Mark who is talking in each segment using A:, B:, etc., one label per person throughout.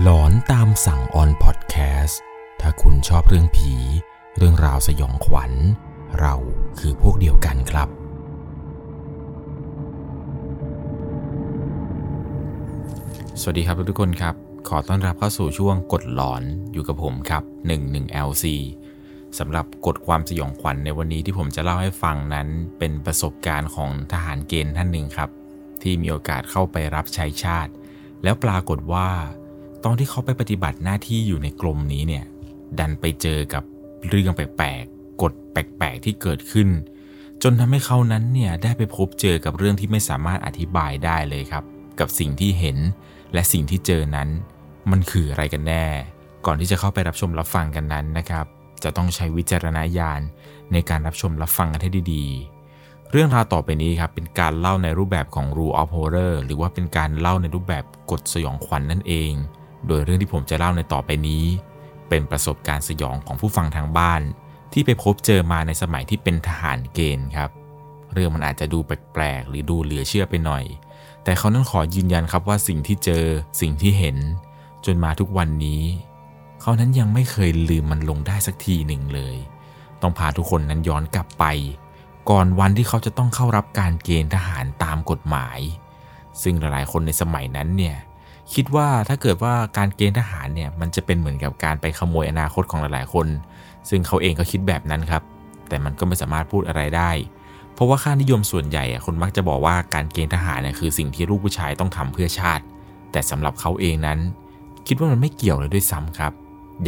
A: หลอนตามสั่งออนพอดแคสต์ถ้าคุณชอบเรื่องผี เรื่องราวสยองขวัญ เราคือพวกเดียวกันครับ สวัสดีครับทุกคนครับ ขอต้อนรับเข้าสู่ช่วงกดหลอนอยู่กับผมครับ 11LC สำหรับกฎความสยองขวัญในวันนี้ที่ผมจะเล่าให้ฟังนั้น เป็นประสบการณ์ของทหารเกณฑ์ท่านหนึ่งครับ ที่มีโอกาสเข้าไปรับใช้ชาติ แล้วปรากฏว่า ตอนที่เขาไปปฏิบัติหน้าที่อยู่ในกรมนี้เนี่ย ดันไปเจอกับเรื่องแปลกๆกฎแปลกๆที่เกิดขึ้น จนทำให้เขานั้นเนี่ยได้ไปพบเจอกับเรื่องที่ไม่สามารถอธิบายได้เลยครับ กับสิ่งที่เห็นและสิ่งที่เจอนั้น มันคืออะไรกันแน่ ก่อนที่จะเข้าไปรับชมรับฟังกันนั้นนะครับ จะต้องใช้วิจารณญาณในการรับชมรับฟังกันให้ดีๆ เรื่องราวต่อไปนี้ครับเป็นการเล่าในรูปแบบของ rule of horror หรือว่าเป็นการเล่าในรูปแบบกฎสยองขวัญนนั่นเอง โดยเรื่องที่ผมจะเล่าในต่อไปนี้ เป็นประสบการณ์สยองของผู้ฟังทางบ้าน ที่ไปพบเจอมาในสมัยที่เป็นทหารเกณฑ์ครับ เรื่องมันอาจจะดูแปลกๆ หรือดูเหลือเชื่อไปหน่อย แต่เขานั้นขอยืนยันครับว่าสิ่งที่เจอสิ่งที่เห็น จนมาทุกวันนี้ เขานั้นยังไม่เคยลืมมันลงได้สักทีหนึ่งเลย ต้องพาทุกคนนั้นย้อนกลับไป ก่อนวันที่เขาจะต้องเข้ารับการเกณฑ์ทหารตามกฎหมาย ซึ่งหลายๆคนในสมัยนั้นเนี่ย คิดว่าถ้าเกิดว่าการเกณฑ์ทหารเนี่ยมันจะเป็นเหมือนกับการไปขโมยอนาคตของหลายๆคน ซึ่งเขาเองก็คิดแบบนั้นครับ แต่มันก็ไม่สามารถพูดอะไรได้ เพราะว่าค่านิยมส่วนใหญ่คนมักจะบอกว่าการเกณฑ์ทหารเนี่ยคือสิ่งที่ลูกผู้ชายต้องทำเพื่อชาติ แต่สำหรับเขาเองนั้น คิดว่ามันไม่เกี่ยวเลยด้วยซ้ำครับ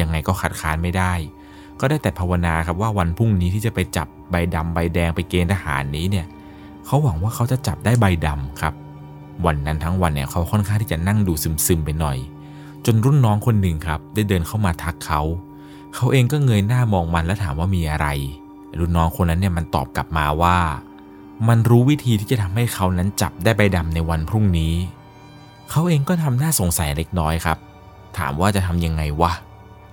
A: ยังไงก็ขัดค้านไม่ได้ ก็ได้แต่ภาวนาครับว่าวันพรุ่งนี้ที่จะไปจับใบดำใบแดงไปเกณฑ์ทหารนี้เนี่ยเขาหวังว่าเขาจะจับได้ใบดำครับ วันนั้นทั้งวันเนี่ยเขาค่อนข้างที่จะนั่งดูซึมๆไปหน่อย จนรุ่นน้องคนหนึ่งครับ ได้เดินเข้ามาทักเขาเขาเองก็เงยหน้ามองมันและถามว่ามีอะไร รุ่นน้องคนนั้นเนี่ยมันตอบกลับมาว่า มันรู้วิธีที่จะทำให้เขานั้นจับได้ใบดำในวันพรุ่งนี้ เขาเองก็ทำหน้าสงสัยเล็กน้อยครับ ถามว่าจะทำยังไงวะ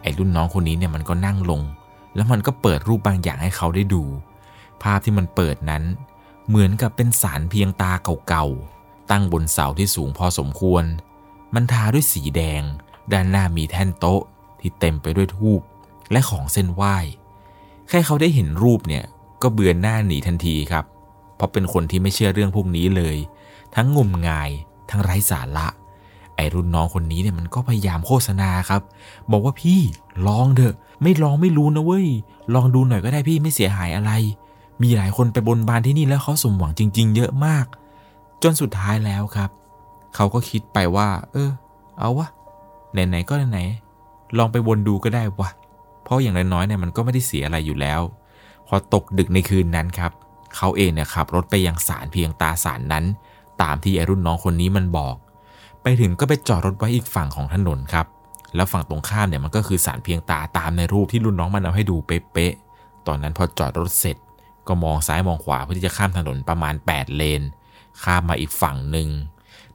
A: ไอ้รุ่นน้องคนนี้เนี่ยมันก็นั่งลง แล้วมันก็เปิดรูปบางอย่างให้เขาได้ดู ภาพที่มันเปิดนั้น เหมือนกับเป็นสารเพียงตาเก่าๆ ตั้งบนเสาที่สูงพอสมควร มันทาด้วยสีแดง ด้านหน้ามีแท่นโต๊ะที่เต็มไปด้วยทูบและของเส้นไหว้ แค่เขาได้เห็นรูปเนี่ยก็เบือนหน้าหนีทันทีครับ เพราะเป็นคนที่ไม่เชื่อเรื่องพวกนี้เลย ทั้งงมงาย ทั้งไร้สาระ ไอรุ่นน้องคนนี้เนี่ยมันก็พยายามโฆษณาครับ บอกว่าพี่ลองเถอะ ไม่ลองไม่รู้นะเว้ย ลองดูหน่อยก็ได้พี่ไม่เสียหายอะไร มีหลายคนไปบนบานที่นี่แล้วเขาสมหวังจริง ๆ เยอะมาก จนสุดท้ายแล้วครับ เขาก็คิดไปว่า เออ เอาวะไหนๆก็ไหนๆลองไปวนดูก็ได้วะเพราะอย่างน้อยๆเนี่ยมันก็ไม่ได้เสียอะไรอยู่แล้ว พอตกดึกในคืนนั้นครับ เขาเองเนี่ยขับรถไปยังศาลเพียงตาศาลนั้น ตามที่ไอรุ่นน้องคนนี้มันบอก ไปถึงก็ไปจอดรถไว้อีกฝั่งของถนนครับ แล้วฝั่งตรงข้ามเนี่ยมันก็คือศาลเพียงตาตามในรูปที่รุ่นน้องมันเอาให้ดูเป๊ะๆตอนนั้นพอจอดรถเสร็จ ก็มองซ้ายมองขวาเพื่อที่จะข้ามถนนประมาณ 8 เลน ข้ามมาอีกฝั่งหนึ่ง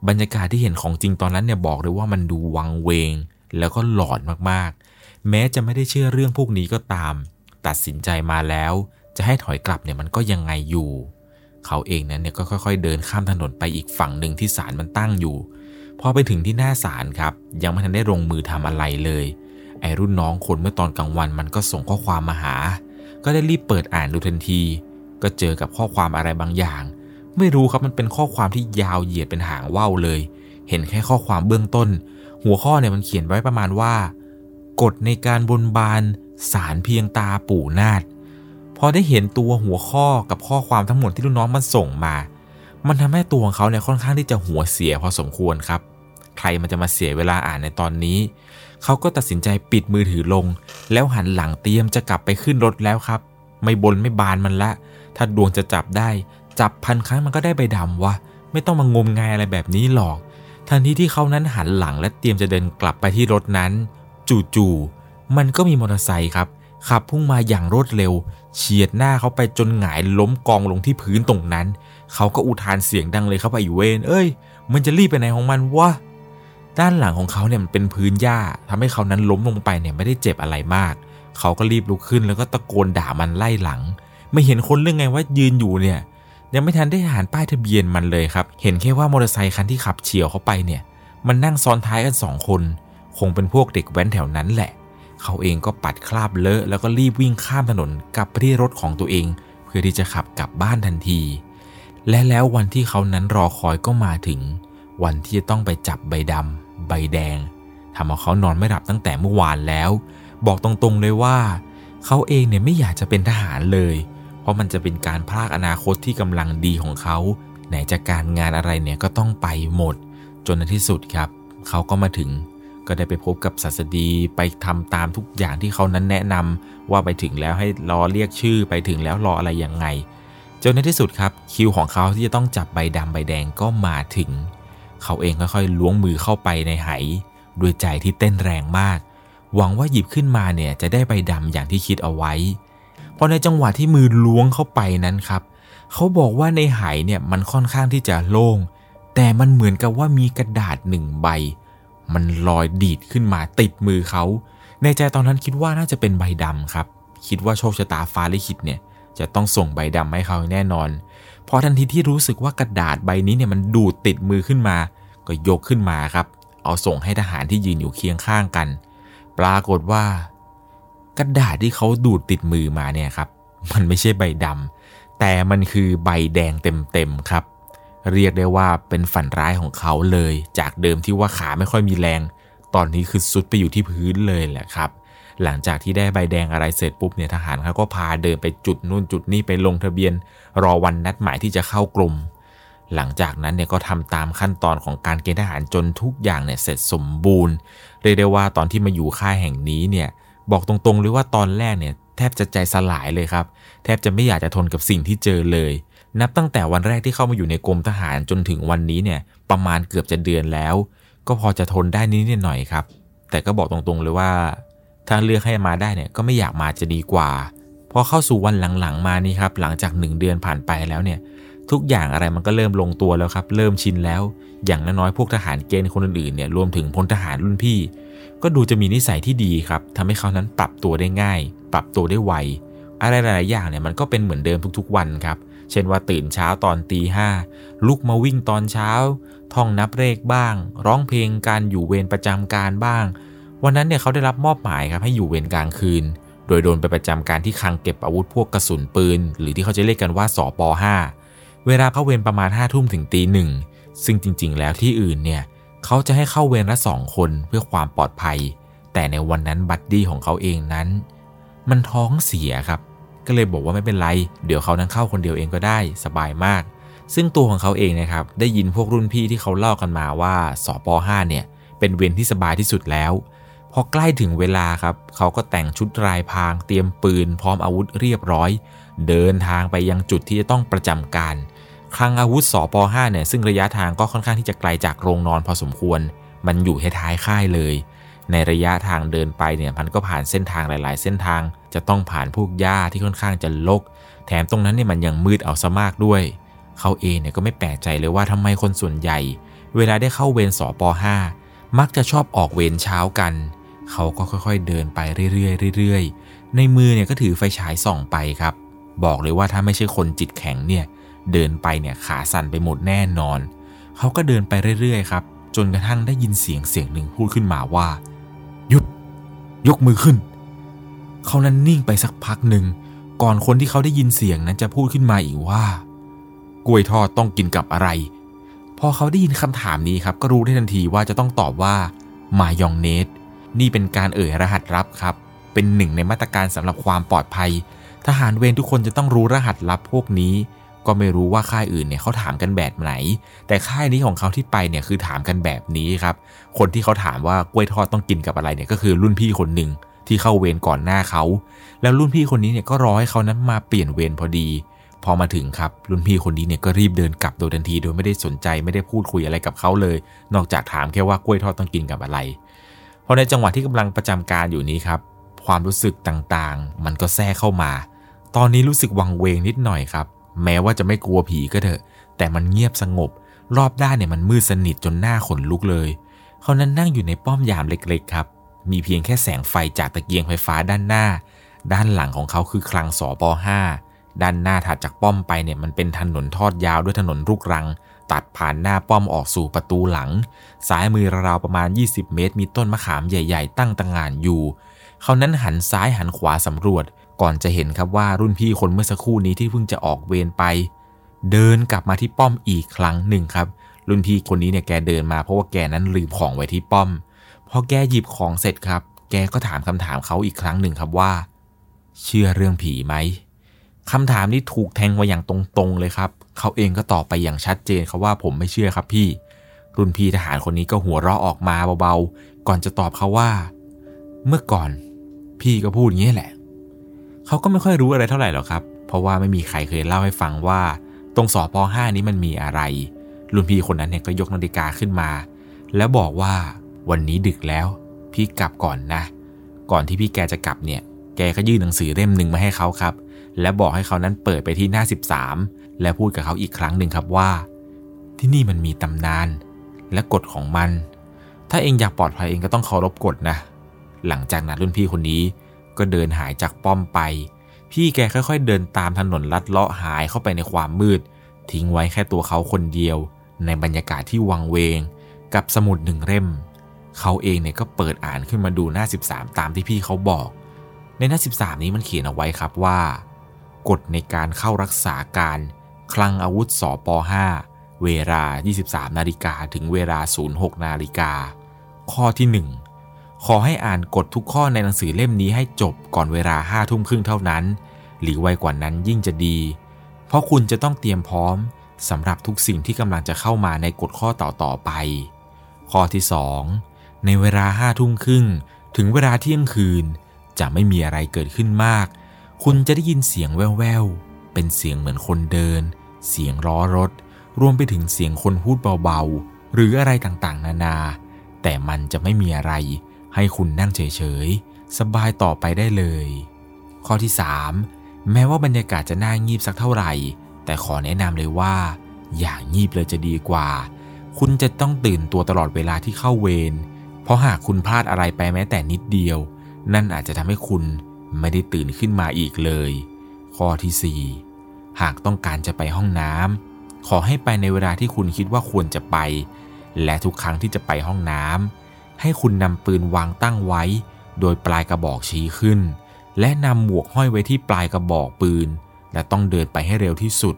A: บรรยากาศที่เห็นของจริงตอนนั้นเนี่ยบอกเลยว่ามันดูวังเวง แล้วก็หลอนมากๆ แม้จะไม่ได้เชื่อเรื่องพวกนี้ก็ตาม ตัดสินใจมาแล้ว จะให้ถอยกลับเนี่ยมันก็ยังไงอยู่ เขาเองนั้นเนี่ยก็ค่อยๆ เดินข้ามถนนไปอีกฝั่งหนึ่งที่ศาลมันตั้งอยู่พอไปถึงที่หน้าศาลครับ ยังไม่ทันได้ลงมือทำอะไรเลย ไอรุ่นน้องคนเมื่อตอนกลางวันมันก็ส่งข้อความมาหา ก็ได้รีบเปิดอ่านดูทันที ก็เจอกับข้อความอะไรบางอย่าง ไม่รู้ครับมันเป็นข้อความที่ยาวเหยียดเป็นหางว่าวเลย เห็นแค่ข้อความเบื้องต้น หัวข้อเนี่ยมันเขียนไว้ประมาณว่า กฎในการบนบานสารเพียงตาปู่นาดพอได้เห็นตัวหัวข้อกับข้อความทั้งหมดที่ลูกน้องมันส่งมา มันทำให้ตัวของเขาเนี่ยค่อนข้างที่จะหัวเสียพอสมควรครับ ใครมันจะมาเสียเวลาอ่านในตอนนี้ เขาก็ตัดสินใจปิดมือถือลง แล้วหันหลังเตรียมจะกลับไปขึ้นรถแล้วครับ ไม่บนไม่บานมันละ ถ้าดวงจะจับได้ จับพันครั้งมันก็ได้ใบดำวะไม่ต้องมางมงายอะไรแบบนี้หรอก ทันทีที่เขานั้นหันหลังและเตรียมจะเดินกลับไปที่รถนั้น จู่ๆมันก็มีมอเตอร์ไซค์ครับขับพุ่งมาอย่างรวดเร็ว เฉียดหน้าเขาไปจนหงายล้มกองลงที่พื้นตรงนั้น เขาก็อุทานเสียงดังเลยครับไอ้เวนเอ้ย มันจะรีบไปไหนของมันวะด้านหลังของเขาเนี่ยมันเป็นพื้นหญ้าทำให้เขานั้นล้มลงไปเนี่ยไม่ได้เจ็บอะไรมาก เขาก็รีบลุกขึ้นแล้วก็ตะโกนด่ามันไล่หลัง ไม่เห็นคนเรื่องไงว่ายืนอยู่เนี่ย ยังไม่ทันได้อ่านป้ายทะเบียนมันเลยครับ เห็นแค่ว่ามอเตอร์ไซคันที่ขับเฉียวเขาไปเนี่ย มันนั่งซ้อนท้ายกันสองคน คงเป็นพวกเด็กแว้นแถวนั้นแหละ เขาเองก็ปัดคราบเลอะแล้วก็รีบวิ่งข้ามถนนกลับไปที่รถของตัวเอง เพื่อที่จะขับกลับบ้านทันที และแล้ววันที่เขานั้นรอคอยก็มาถึง วันที่จะต้องไปจับใบดำใบแดงทำเอาเขานอนไม่หลับตั้งแต่เมื่อวานแล้ว บอกตรงๆเลยว่า เขาเองเนี่ยไม่อยากจะเป็นทหารเลย ราะมันจะเป็นการพลากอนาคตที่กำลังดีของเขา ไหนจะการงานอะไรเนี่ยก็ต้องไปหมด จนในที่สุดครับ เขาก็มาถึง ก็ได้ไปพบกับศาสดีไปทำตามทุกอย่างที่เขานั้นแนะนำว่าไปถึงแล้วให้รอเรียกชื่อไปถึงแล้วรออะไรยังไง จนในที่สุดครับคิวของเขาที่จะต้องจับใบดำใบแดงก็มาถึง เขาเองค่อยๆล้วงมือเข้าไปในไหด้วยใจที่เต้นแรงมาก หวังว่าหยิบขึ้นมาเนี่ยจะได้ใบดำอย่างที่คิดเอาไว้ พอในจังหวะที่มือล้วงเข้าไปนั้นครับเขาบอกว่าในไหเนี่ยมันค่อนข้างที่จะโล่ง แต่มันเหมือนกับว่ามีกระดาษหนึ่งใบ มันลอยดีดขึ้นมาติดมือเขา ในใจตอนนั้นคิดว่าน่าจะเป็นใบดำครับ คิดว่าโชคชะตาฟ้าลิขิตเนี่ยจะต้องส่งใบดำให้เขาแน่นอนพอทันทีที่รู้สึกว่ากระดาษใบนี้เนี่ยมันดูดติดมือขึ้นมา ก็ยกขึ้นมาครับ เอาส่งให้ทหารที่ยืนอยู่เคียงข้างกัน ปรากฏว่า กระดาษที่เขาดูดติดมือมาเนี่ยครับ มันไม่ใช่ใบดำแต่มันคือใบแดงเต็มๆครับ เรียกได้ว่าเป็นฝันร้ายของเขาเลย จากเดิมที่ว่าขาไม่ค่อยมีแรง ตอนนี้คือสุดไปอยู่ที่พื้นเลยแหละครับ หลังจากที่ได้ใบแดงอะไรเสร็จปุ๊บเนี่ยทหารเขาก็พาเดินไปจุดนู่นจุดนี้ไปลงทะเบียน รอวันนัดหมายที่จะเข้ากลุ่มหลังจากนั้นเนี่ยก็ทำตามขั้นตอนของการเกณฑ์ทหารจนทุกอย่างเนี่ยเสร็จสมบูรณ์ เรียกได้ว่าตอนที่มาอยู่ค่ายแห่งนี้เนี่ย บอกตรงๆเลยว่าตอนแรกเนี่ยแทบจะใจสลายเลยครับ แทบจะไม่อยากจะทนกับสิ่งที่เจอเลย นับตั้งแต่วันแรกที่เข้ามาอยู่ในกรมทหารจนถึงวันนี้เนี่ยประมาณเกือบจะเดือนแล้ว ก็พอจะทนได้นิดหน่อยครับ แต่ก็บอกตรงๆเลยว่า ถ้าเลือกให้มาได้เนี่ยก็ไม่อยากมาจะดีกว่าพอเข้าสู่วันหลังๆมานี่ครับหลังจาก 1 เดือนผ่านไปแล้วเนี่ยทุกอย่างอะไรมันก็เริ่มลงตัวแล้วครับ เริ่มชินแล้ว อย่างน้อยๆพวกทหารเกณฑ์คนอื่นๆเนี่ยรวมถึงพลทหารรุ่นพี่ ก็ดูจะมีนิสัยที่ดีครับทำให้เขานั้นปรับตัวได้ง่าย ปรับตัวได้ไวอะไรหลาย ๆ อย่างเนี่ยมันก็เป็นเหมือนเดิมทุกๆวันครับ เช่นว่าตื่นเช้าตอนตีห้าลุกมาวิ่งตอนเช้า ท่องนับเลขบ้าง ร้องเพลงการอยู่เวรประจำการบ้าง วันนั้นเนี่ยเขาได้รับมอบหมายครับให้อยู่เวรกลางคืน โดยโดนไปประจำการที่คลังเก็บอาวุธพวกกระสุนปืน หรือที่เขาจะเรียกกันว่าสอป 5 เวลาเข้าเวรประมาณห้าทุ่มถึงตีหนึ่งซึ่งจริง ๆ แล้วที่อื่นเนี่ย เขาจะให้เข้าเวรละสองคนเพื่อความปลอดภัย แต่ในวันนั้นบัดดี้ของเขาเองนั้น มันท้องเสียครับ ก็เลยบอกว่าไม่เป็นไร เดี๋ยวเขานั้นเข้าคนเดียวเองก็ได้สบายมาก ซึ่งตัวของเขาเองนะครับ ได้ยินพวกรุ่นพี่ที่เขาเล่ากันมาว่าสป .5 เนี่ย เป็นเวรที่สบายที่สุดแล้ว พอใกล้ถึงเวลาครับ เขาก็แต่งชุดรายพาง เตรียมปืน พร้อมอาวุธเรียบร้อย เดินทางไปยังจุดที่จะต้องประจำการ คลังอาวุธสป .5 เนี่ยซึ่งระยะทางก็ค่อนข้างที่จะไกลจากโรงนอนพอสมควร มันอยู่ท้ายค่ายเลย ในระยะทางเดินไปเนี่ยมันก็ผ่านเส้นทางหลาย ๆ เส้นทาง จะต้องผ่านพวกหญ้าที่ค่อนข้างจะลก แถมตรงนั้นเนี่ยมันยังมืดเอาซะมากด้วย เขาเองเนี่ยก็ไม่แปลกใจเลยว่าทำไมคนส่วนใหญ่ เวลาได้เข้าเวรสป .5 มักจะชอบออกเวรเช้ากัน เขาก็ค่อยๆเดินไปเรื่อยๆเรื่อยๆในมือเนี่ยก็ถือไฟฉายส่องไปครับ บอกเลยว่าถ้าไม่ใช่คนจิตแข็งเนี่ย เดินไปเนี่ยขาสั่นไปหมดแน่นอน เขาก็เดินไปเรื่อยๆครับ จนกระทั่งได้ยินเสียงเสียงหนึ่งพูดขึ้นมาว่า หยุด ยกมือขึ้น เขานั้นนิ่งไปสักพักหนึ่ง ก่อนคนที่เขาได้ยินเสียงนั้นจะพูดขึ้นมาอีกว่า กล้วยทอดต้องกินกับอะไร พอเขาได้ยินคำถามนี้ครับ ก็รู้ได้ทันทีว่าจะต้องตอบว่ามายองเนส นี่เป็นการเอ่ยรหัสลับครับ เป็นหนึ่งในมาตรการสำหรับความปลอดภัย ทหารเวรทุกคนจะต้องรู้รหัสลับพวกนี้ ก็ไม่รู้ว่าค่ายอื่นเนี่ยเขาถามกันแบบไหน แต่ค่ายนี้ของเขาที่ไปเนี่ยคือถามกันแบบนี้ครับ คนที่เขาถามว่ากล้วยทอดต้องกินกับอะไรเนี่ยก็คือรุ่นพี่คนหนึ่งที่เข้าเวรก่อนหน้าเขา แล้วรุ่นพี่คนนี้เนี่ยก็รอให้เขานั้นมาเปลี่ยนเวรพอดี พอมาถึงครับ รุ่นพี่คนนี้เนี่ยก็รีบเดินกลับโดยทันที โดยไม่ได้สนใจไม่ได้พูดคุยอะไรกับเขาเลย นอกจากถามแค่ว่ากล้วยทอดต้องกินกับอะไร พอในจังหวะที่กำลังประจำการอยู่นี้ครับ ความรู้สึกต่างๆ มันก็แทรกเข้ามา ตอนนี้รู้สึกวังเวงนิดหน่อยครับ แม้ว่าจะไม่กลัวผีก็เถอะ แต่มันเงียบสงบ รอบด้านเนี่ยมันมืดสนิทจนหน้าขนลุกเลยเขานั้นนั่งอยู่ในป้อมยามเล็กๆ ครับ มีเพียงแค่แสงไฟจากตะเกียงไฟฟ้าด้านหน้า ด้านหลังของเขาคือคลังสอป5ด้านหน้าถัดจากป้อมไปเนี่ยมันเป็นถนนทอดยาวด้วยถนนลูกรัง ตัดผ่านหน้าป้อมออกสู่ประตูหลัง ซ้ายมือราวๆประมาณ 20 เมตร มีต้นมะขามใหญ่ ๆ ตั้งตางานอยู่ เขานั้นหันซ้ายหันขวาสำรวจ ก่อนจะเห็นครับว่ารุ่นพี่คนเมื่อสักครู่นี้ที่เพิ่งจะออกเวรไป เดินกลับมาที่ป้อมอีกครั้งหนึ่งครับ รุ่นพี่คนนี้เนี่ยแกเดินมาเพราะว่าแกนั้นลืมของไว้ที่ป้อมพอแกหยิบของเสร็จครับ แกก็ถามคำถามเขาอีกครั้งหนึ่งครับว่า เชื่อเรื่องผีไหมคำถามนี้ถูกแทงมาอย่างตรงๆเลยครับเขาเองก็ตอบไปอย่างชัดเจนครับว่าผมไม่เชื่อครับพี่ รุ่นพี่ทหารคนนี้ก็หัวเราะออกมาเบาๆ ก่อนจะตอบเขาว่า เมื่อก่อน พี่ก็พูดอย่างนี้แหละ เขาก็ไม่ค่อยรู้อะไรเท่าไหร่หรอกครับ เพราะว่าไม่มีใครเคยเล่าให้ฟังว่า ตรงสอป5นี้มันมีอะไร รุ่นพี่คนนั้นเนี่ยก็ยกนาฬิกาขึ้นมา แล้วบอกว่าวันนี้ดึกแล้ว พี่กลับก่อนนะ ก่อนที่พี่แกจะกลับเนี่ย แกก็ยื่นหนังสือเล่มหนึ่งมาให้เขาครับ และบอกให้เขานั้นเปิดไปที่หน้า 13 และพูดกับเขาอีกครั้งหนึ่งครับว่า ที่นี่มันมีตำนาน และกฎของมัน ถ้าเองอยากปลอดภัยเองก็ต้องเคารพกฎนะ หลังจากนั้นรุ่นพี่คนนี้ ก็เดินหายจากป้อมไป พี่แกค่อยๆ เดินตามถนนลัดเลาะหายเข้าไปในความมืด ทิ้งไว้แค่ตัวเขาคนเดียว ในบรรยากาศที่วังเวง กับสมุดหนึ่งเล่ม เขาเองเนี่ยก็เปิดอ่านขึ้นมาดูหน้า 13 ตามที่พี่เขาบอก ในหน้า 13 นี้มันเขียนเอาไว้ครับว่า กฎในการเข้ารักษาการคลังอาวุธสอป .5 เวลา 23 นาฬิกาถึงเวลา 06 นาฬิกา ข้อที่ 1 ขอให้อ่านกฎทุกข้อในหนังสือเล่มนี้ให้จบก่อนเวลา5ทุ่มครึ่งเท่านั้น หรือไวกว่านั้นยิ่งจะดี เพราะคุณจะต้องเตรียมพร้อมสำหรับทุกสิ่งที่กำลังจะเข้ามาในกฎข้อต่อๆไป ข้อที่ 2 ในเวลา5ทุ่มครึ่งถึงเวลาเที่ยงคืน จะไม่มีอะไรเกิดขึ้นมาก คุณจะได้ยินเสียงแว่วๆ เป็นเสียงเหมือนคนเดิน เสียงล้อรถ รวมไปถึงเสียงคนพูดเบาๆ หรืออะไรต่างๆ นานา แต่มันจะไม่มีอะไร ให้คุณนั่งเฉยๆ สบายต่อไปได้เลย ข้อที่ 3 แม้ว่าบรรยากาศจะน่างีบสักเท่าไหร่ แต่ขอแนะนำเลยว่า อย่างงีบเลยจะดีกว่า คุณจะต้องตื่นตัวตลอดเวลาที่เข้าเวรเพราะหากคุณพลาดอะไรไปแม้แต่นิดเดียว นั่นอาจจะทำให้คุณไม่ได้ตื่นขึ้นมาอีกเลย ข้อที่ 4 หากต้องการจะไปห้องน้ำขอให้ไปในเวลาที่คุณคิดว่าควรจะไป และทุกครั้งที่จะไปห้องน้ำ ให้คุณนำปืนวางตั้งไว้ โดยปลายกระบอกชี้ขึ้น และนำหมวกห้อยไว้ที่ปลายกระบอกปืน และต้องเดินไปให้เร็วที่สุด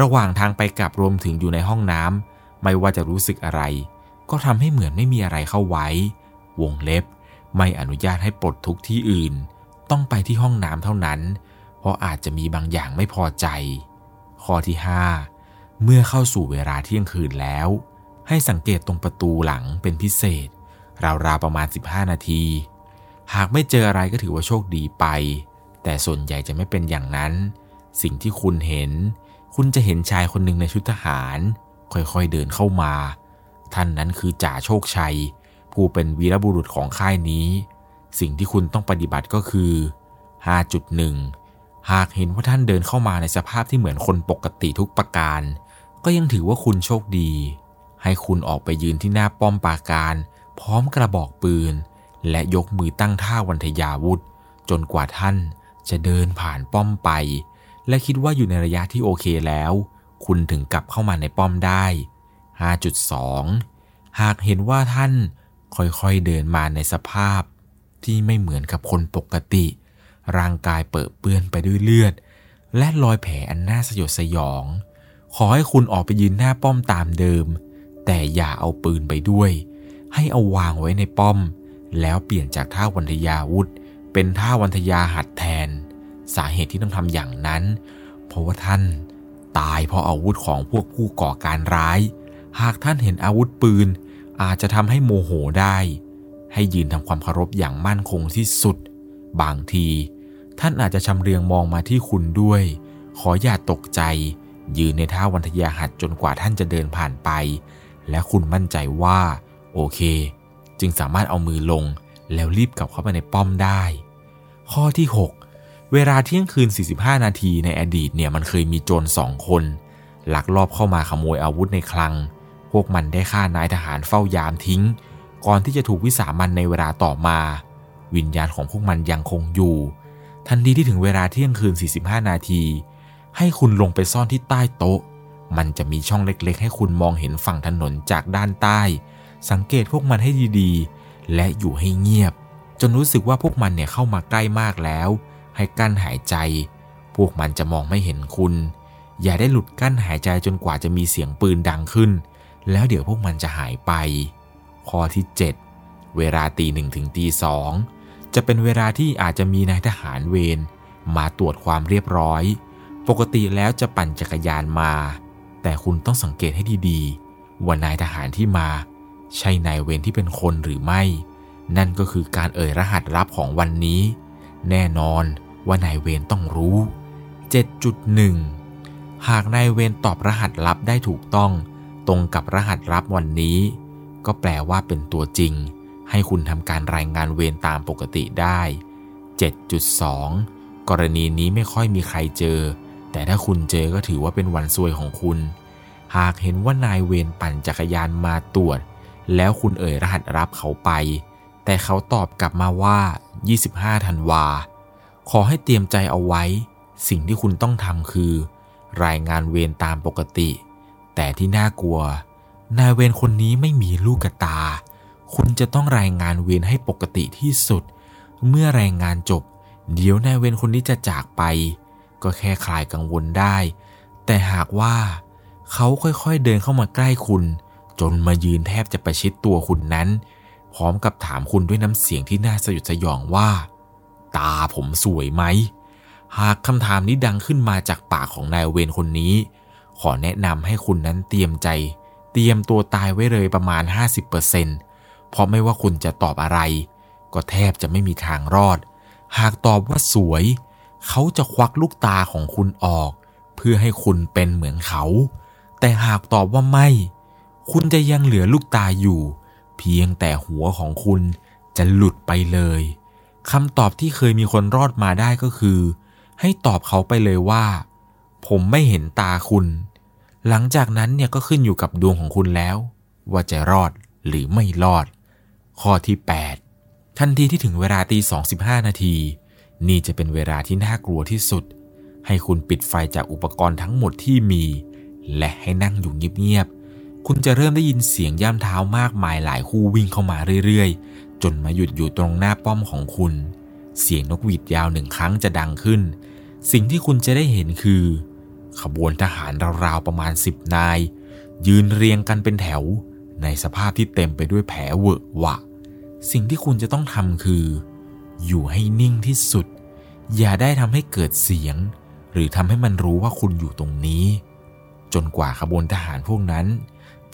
A: ระหว่างทางไปกลับรวมถึงอยู่ในห้องน้ำไม่ว่าจะรู้สึกอะไร ก็ทำให้เหมือนไม่มีอะไรเข้าไว้ วงเล็บ ไม่อนุญาตให้ปลดทุกที่อื่น ต้องไปที่ห้องน้ำเท่านั้น เพราะอาจจะมีบางอย่างไม่พอใจ ข้อที่ 5 เมื่อเข้าสู่เวลาเที่ยงคืนแล้ว ให้สังเกตตรงประตูหลังเป็นพิเศษ ราวๆประมาณ 15 นาที หากไม่เจออะไรก็ถือว่าโชคดีไป แต่ส่วนใหญ่จะไม่เป็นอย่างนั้น สิ่งที่คุณเห็น คุณจะเห็นชายคนหนึ่งในชุดทหาร ค่อยๆเดินเข้ามา ท่านนั้นคือจ่าโชคชัย ผู้เป็นวีรบุรุษของค่ายนี้ สิ่งที่คุณต้องปฏิบัติก็คือ 5.1 หากเห็นว่าท่านเดินเข้ามาในสภาพที่เหมือนคนปกติทุกประการ ก็ยังถือว่าคุณโชคดีให้คุณออกไปยืนที่หน้าป้อมปราการ พร้อมกระบอกปืน และยกมือตั้งท่าวันทยาวุธ จนกว่าท่านจะเดินผ่านป้อมไป และคิดว่าอยู่ในระยะที่โอเคแล้ว คุณถึงกลับเข้ามาในป้อมได้ 5.2 หากเห็นว่าท่านค่อยๆเดินมาในสภาพ ที่ไม่เหมือนกับคนปกติ ร่างกายเปิดเปื้อนไปด้วยเลือด และรอยแผลอันน่าสยดสยอง ขอให้คุณออกไปยืนหน้าป้อมตามเดิม แต่อย่าเอาปืนไปด้วย ให้เอาวางไว้ในป้อม แล้วเปลี่ยนจากท่าวันทยาวุธ เป็นท่าวันทยาหัดแทน สาเหตุที่ต้องทำอย่างนั้น เพราะว่าท่านตายเพราะอาวุธของพวกผู้ก่อการร้าย หากท่านเห็นอาวุธปืน อาจจะทำให้โมโหได้ ให้ยืนทำความเคารพอย่างมั่นคงที่สุด บางที ท่านอาจจะชำเลืองมองมาที่คุณด้วย ขออย่าตกใจ ยืนในท่าวันทยาหัดจนกว่าท่านจะเดินผ่านไป และคุณมั่นใจว่า โอเค จึงสามารถเอามือลงแล้วรีบกลับเข้าไปในป้อมได้ ข้อที่ 6 เวลาเที่ยงคืน 45 นาทีในอดีตเนี่ยมันเคยมีโจรสองคน หลักลอบเข้ามาขโมยอาวุธในคลัง พวกมันได้ฆ่านายทหารเฝ้ายามทิ้ง ก่อนที่จะถูกวิสามันในเวลาต่อมา วิญญาณของพวกมันยังคงอยู่ ทันทีที่ถึงเวลาเที่ยงคืน 45 นาที ให้คุณลงไปซ่อนที่ใต้โต๊ะ มันจะมีช่องเล็กๆ ให้คุณมองเห็นฝั่งถนนจากด้านใต้ สังเกตพวกมันให้ดีๆ และอยู่ให้เงียบ จนรู้สึกว่าพวกมันเนี่ยเข้ามาใกล้มากแล้ว ให้กั้นหายใจ พวกมันจะมองไม่เห็นคุณ อย่าได้หลุดกั้นหายใจจนกว่าจะมีเสียงปืนดังขึ้น แล้วเดี๋ยวพวกมันจะหายไป ข้อที่ 7 เวลาตีหนึ่งถึงตีสองจะเป็นเวลาที่อาจจะมีนายทหารเวรมาตรวจความเรียบร้อย ปกติแล้วจะปั่นจักรยานมา แต่คุณต้องสังเกตให้ดีๆ ว่านายทหารที่มา ใช่นายเวรที่เป็นคนหรือไม่ นั่นก็คือการเอ่ยรหัสลับของวันนี้ แน่นอนว่านายเวรต้องรู้ 7.1 หากนายเวรตอบรหัสลับได้ถูกต้อง ตรงกับรหัสลับวันนี้ ก็แปลว่าเป็นตัวจริง ให้คุณทำการรายงานเวรตามปกติได้ 7.2 กรณีนี้ไม่ค่อยมีใครเจอ แต่ถ้าคุณเจอก็ถือว่าเป็นวันซวยของคุณ หากเห็นว่านายเวรปั่นจักรยานมาตรวจ แล้วคุณเอ่ยรหัสรับเขาไป แต่เขาตอบกลับมาว่า 25ธันวา ขอให้เตรียมใจเอาไว้ สิ่งที่คุณต้องทำคือ รายงานเวรตามปกติ แต่ที่น่ากลัวนายเวรคนนี้ไม่มีลูกตา คุณจะต้องรายงานเวรให้ปกติที่สุด เมื่อรายงานจบ เดี๋ยวนายเวรคนนี้จะจากไป ก็แค่คลายกังวลได้ แต่หากว่า เขาค่อยๆเดินเข้ามาใกล้คุณ จนมายืนแทบจะประชิดตัวคุณนั้น พร้อมกับถามคุณด้วยน้ำเสียงที่น่าสยดสยองว่า ตาผมสวยไหม หากคำถามนี้ดังขึ้นมาจากปากของนายเวรคนนี้ ขอแนะนำให้คุณนั้นเตรียมใจ เตรียมตัวตายไว้เลยประมาณ 50%เพราะไม่ว่าคุณจะตอบอะไร ก็แทบจะไม่มีทางรอด หากตอบว่าสวย เขาจะควักลูกตาของคุณออก เพื่อให้คุณเป็นเหมือนเขา แต่หากตอบว่าไม่ คุณจะยังเหลือลูกตาอยู่ เพียงแต่หัวของคุณจะหลุดไปเลยคำตอบที่เคยมีคนรอดมาได้ก็คือ ให้ตอบเขาไปเลยว่า ผมไม่เห็นตาคุณ หลังจากนั้นเนี่ยก็ขึ้นอยู่กับดวงของคุณแล้ว ว่าจะรอดหรือไม่รอด ข้อที่ 8 ทันทีที่ถึงเวลาตีสองสิบห้านาที นี่จะเป็นเวลาที่น่ากลัวที่สุด ให้คุณปิดไฟจากอุปกรณ์ทั้งหมดที่มี และให้นั่งอยู่เงียบ คุณจะเริ่มได้ยินเสียงย่ำเท้ามากมายหลายคู่วิ่งเข้ามาเรื่อยๆ จนมาหยุดอยู่ตรงหน้าป้อมของคุณ เสียงนกหวีดยาวหนึ่งครั้งจะดังขึ้น สิ่งที่คุณจะได้เห็นคือ ขบวนทหารราวๆประมาณสิบนาย ยืนเรียงกันเป็นแถว ในสภาพที่เต็มไปด้วยแผลเวอะหวะ สิ่งที่คุณจะต้องทำคือ อยู่ให้นิ่งที่สุด อย่าได้ทำให้เกิดเสียง หรือทำให้มันรู้ว่าคุณอยู่ตรงนี้ จนกว่าขบวนทหารพวกนั้น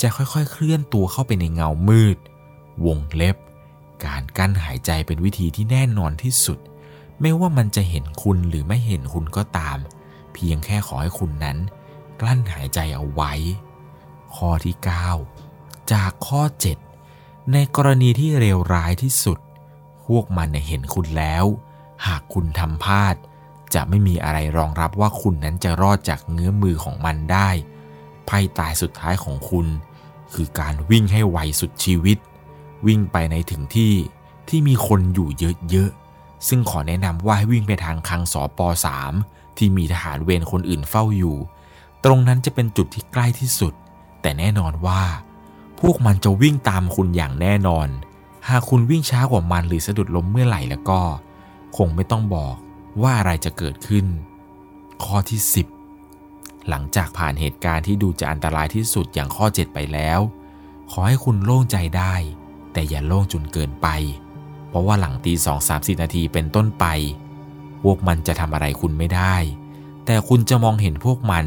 A: จะค่อยๆ เคลื่อนตัวเข้าไปในเงามืด วงเล็บ การกั้นหายใจเป็นวิธีที่แน่นอนที่สุด ไม่ว่ามันจะเห็นคุณหรือไม่เห็นคุณก็ตาม เพียงแค่ขอให้คุณนั้น กลั้นหายใจเอาไว้ ข้อที่ 9 จากข้อ 7 ในกรณีที่เลวร้ายที่สุด พวกมันเห็นคุณแล้ว หากคุณทำพลาด จะไม่มีอะไรรองรับว่าคุณนั้นจะรอดจากเงื้อมือของมันได้ ภัยตายสุดท้ายของคุณ คือการวิ่งให้ไวสุดชีวิต วิ่งไปในถึงที่ที่มีคนอยู่เยอะๆ ซึ่งขอแนะนำว่าให้วิ่งไปทางคังสอป3ที่มีทหารเวรคนอื่นเฝ้าอยู่ ตรงนั้นจะเป็นจุดที่ใกล้ที่สุด แต่แน่นอนว่า พวกมันจะวิ่งตามคุณอย่างแน่นอน หากคุณวิ่งช้ากว่ามันหรือสะดุดล้มเมื่อไหร่แล้วก็ คงไม่ต้องบอกว่าอะไรจะเกิดขึ้น ข้อที่ 10 หลังจากผ่านเหตุการณ์ที่ดูจะอันตรายที่สุดอย่างข้อ 7 ไปแล้ว ขอให้คุณโล่งใจได้ แต่อย่าโล่งจนเกินไป เพราะว่าหลังตีสองสามสินาทีเป็นต้นไป พวกมันจะทำอะไรคุณไม่ได้ แต่คุณจะมองเห็นพวกมัน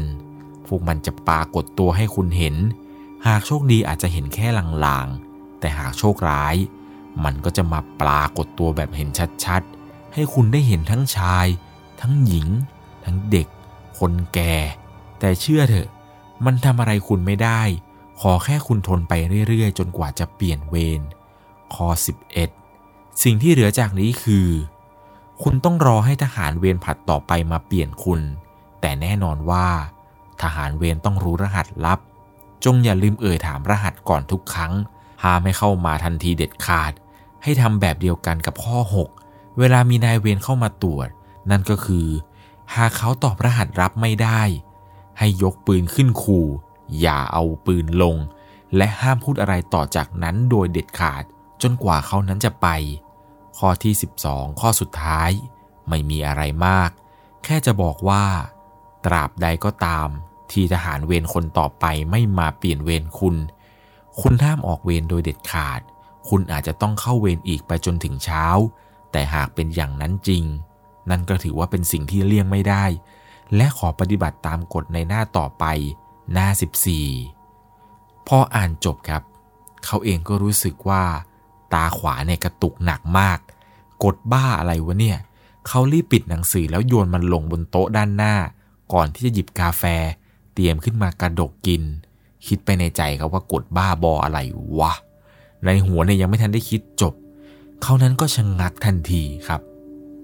A: พวกมันจะปรากฏตัวให้คุณเห็น หากโชคดีอาจจะเห็นแค่ลางๆ แต่หากโชคร้าย มันก็จะมาปรากฏตัวแบบเห็นชัดๆ ให้คุณได้เห็นทั้งชาย ทั้งหญิง ทั้งเด็ก คนแก่ แต่เชื่อเถอะ มันทำอะไรคุณไม่ได้ ขอแค่คุณทนไปเรื่อยๆ จนกว่าจะเปลี่ยนเวรข้อ11 สิ่งที่เหลือจากนี้คือ คุณต้องรอให้ทหารเวรผัดต่อไปมาเปลี่ยนคุณ แต่แน่นอนว่า ทหารเวรต้องรู้รหัสลับ จงอย่าลืมเอ่ยถามรหัสก่อนทุกครั้งห้ามไม่เข้ามาทันทีเด็ดขาด ให้ทำแบบเดียวกันกับข้อ 6 เวลามีนายเวรเข้ามาตรวจ นั่นก็คือ หากเขาตอบรหัสรับไม่ได้ ให้ยกปืนขึ้นขู่ อย่าเอาปืนลง และห้ามพูดอะไรต่อจากนั้นโดยเด็ดขาดจนกว่าเขานั้นจะไป ข้อที่ 12 ข้อสุดท้าย ไม่มีอะไรมาก แค่จะบอกว่า ตราบใดก็ตาม ที่ทหารเวรคนต่อไปไม่มาเปลี่ยนเวรคุณ คุณห้ามออกเวรโดยเด็ดขาด คุณอาจจะต้องเข้าเวรอีกไปจนถึงเช้า แต่หากเป็นอย่างนั้นจริง นั่นก็ถือว่าเป็นสิ่งที่เลี่ยงไม่ได้ และขอปฏิบัติตามกฎในหน้าต่อไป หน้า 14 พออ่านจบครับ เขาเองก็รู้สึกว่า ตาขวาเนี่ยกระตุกหนักมาก กดบ้าอะไรวะเนี่ย เขารีบปิดหนังสือแล้วโยนมันลงบนโต๊ะด้านหน้า ก่อนที่จะหยิบกาแฟ เตรียมขึ้นมากระดกกิน คิดไปในใจครับว่ากดบ้าบออะไรวะ ในหัวเนี่ยยังไม่ทันได้คิดจบ เขานั้นก็ชะงงักทันทีครับ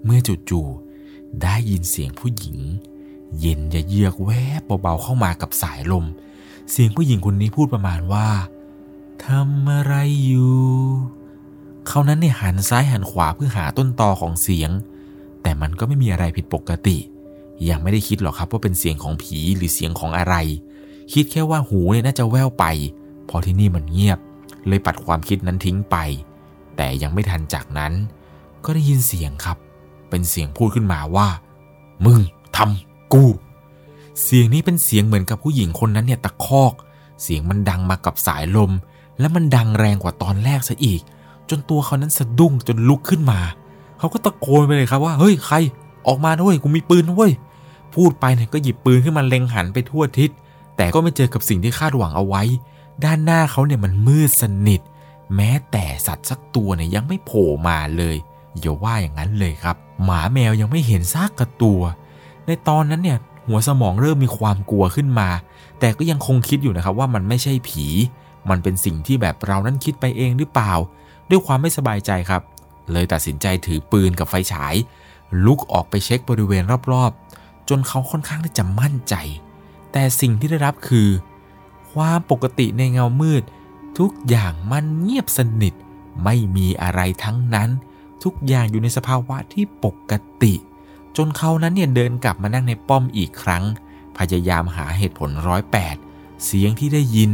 A: เมื่อจู่ๆได้ยินเสียงผู้หญิง เย็นจะเยือกแวบเบาๆเข้ามากับสายลม เสียงผู้หญิงคนนี้พูดประมาณว่าทำอะไรอยู่เขานั้นเนี่ยหันซ้ายหันขวาเพื่อหาต้นตอของเสียง แต่มันก็ไม่มีอะไรผิดปกติ ยังไม่ได้คิดหรอกครับว่าเป็นเสียงของผีหรือเสียงของอะไร คิดแค่ว่าหูเนี่ยน่าจะแว่วไป พอที่นี่มันเงียบ เลยปัดความคิดนั้นทิ้งไป แต่ยังไม่ทันจากนั้น ก็ได้ยินเสียงครับ เป็นเสียงพูดขึ้นมาว่า มึงทำ กู เสียงนี้เป็นเสียงเหมือนกับผู้หญิงคนนั้นเนี่ยตะคอก เสียงมันดังมากับสายลม และมันดังแรงกว่าตอนแรกซะอีก จนตัวเขานั้นสะดุ้งจนลุกขึ้นมา เขาก็ตะโกนไปเลยครับว่าเฮ้ยใคร ออกมาด้วยกูมีปืนด้วยพูดไปเนี่ยก็หยิบปืนขึ้นมาเล็งหันไปทั่วทิศ แต่ก็ไม่เจอกับสิ่งที่คาดหวังเอาไว้ ด้านหน้าเขาเนี่ยมันมืดสนิท แม้แต่สัตว์สักตัวเนี่ยยังไม่โผล่มาเลยอย่าว่าอย่างนั้นเลยครับ หมาแมวยังไม่เห็นซากกระตัว ในตอนนั้นเนี่ยหัวสมองเริ่มมีความกลัวขึ้นมา แต่ก็ยังคงคิดอยู่นะครับว่ามันไม่ใช่ผี มันเป็นสิ่งที่แบบเรานั้นคิดไปเองหรือเปล่า ด้วยความไม่สบายใจครับ เลยตัดสินใจถือปืนกับไฟฉาย ลุกออกไปเช็คบริเวณรอบๆ จนเขาค่อนข้างที่จะมั่นใจ แต่สิ่งที่ได้รับคือ ความปกติในเงามืด ทุกอย่างมันเงียบสนิท ไม่มีอะไรทั้งนั้น ทุกอย่างอยู่ในสภาวะที่ปกติ จนเขานั้นเนี่ยเดินกลับมานั่งในป้อมอีกครั้ง พยายามหาเหตุผลร้อยแปดเสียงที่ได้ยิน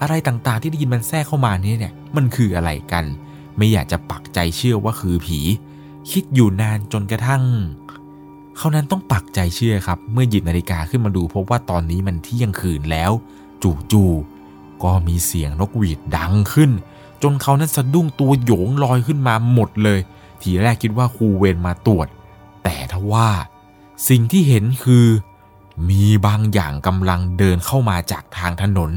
A: อะไรต่างๆที่ได้ยินมันแทรกเข้ามานี่เนี่ยมันคืออะไรกัน ไม่อยากจะปักใจเชื่อว่าคือผี คิดอยู่นานจนกระทั่ง เขานั้นต้องปักใจเชื่อครับ เมื่อหยิบนาฬิกาขึ้นมาดูพบว่าตอนนี้มันเที่ยงคืนแล้ว จู่ๆก็มีเสียงนกหวีดดังขึ้น จนเขานั้นสะดุ้งตัวโยงลอยขึ้นมาหมดเลย ทีแรกคิดว่าครูเวรมาตรวจ แต่ทว่า สิ่งที่เห็นคือ มีบางอย่างกำลังเดินเข้ามาจากทางถนน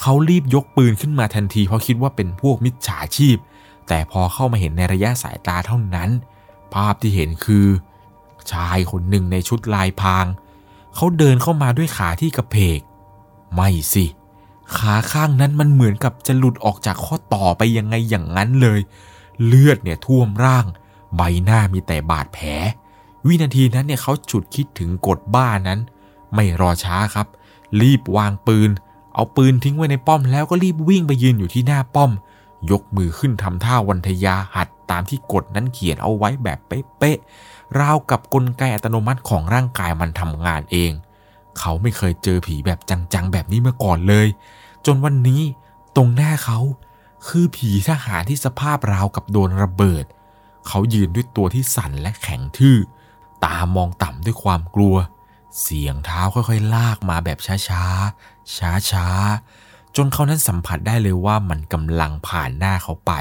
A: เขารีบยกปืนขึ้นมาทันทีเพราะคิดว่าเป็นพวกมิจฉาชีพ แต่พอเข้ามาเห็นในระยะสายตาเท่านั้น ภาพที่เห็นคือ ชายคนหนึ่งในชุดลายพราง เขาเดินเข้ามาด้วยขาที่กระเพก ไม่สิขาข้างนั้นมันเหมือนกับจะหลุดออกจากข้อต่อไปยังไงอย่างนั้นเลย เลือดเนี่ยท่วมร่าง ใบหน้ามีแต่บาดแผล วินาทีนั้นเนี่ยเขาฉุดคิดถึงกฎบ้านั้น ไม่รอช้าครับ รีบวางปืน เอาปืนทิ้งไว้ในป้อมแล้วก็รีบวิ่งไปยืนอยู่ที่หน้าป้อม ยกมือขึ้นทำท่าวันทยาหัดตามที่กฎนั้นเขียนเอาไว้แบบเป๊ะๆราวกับกลไกอัตโนมัติของร่างกายมันทำงานเอง เขาไม่เคยเจอผีแบบจังๆแบบนี้มาก่อนเลย จนวันนี้ตรงหน้าเขาคือผีทหารที่สภาพราวกับโดนระเบิด เขายืนด้วยตัวที่สั่นและแข็งทื่อ ตามองต่ำด้วยความกลัว เสียงเท้าค่อยๆ ลากมาแบบช้าๆ ช้าๆ จนเขานั้นสัมผัสได้เลยว่ามันกำลังผ่านหน้าเขาไป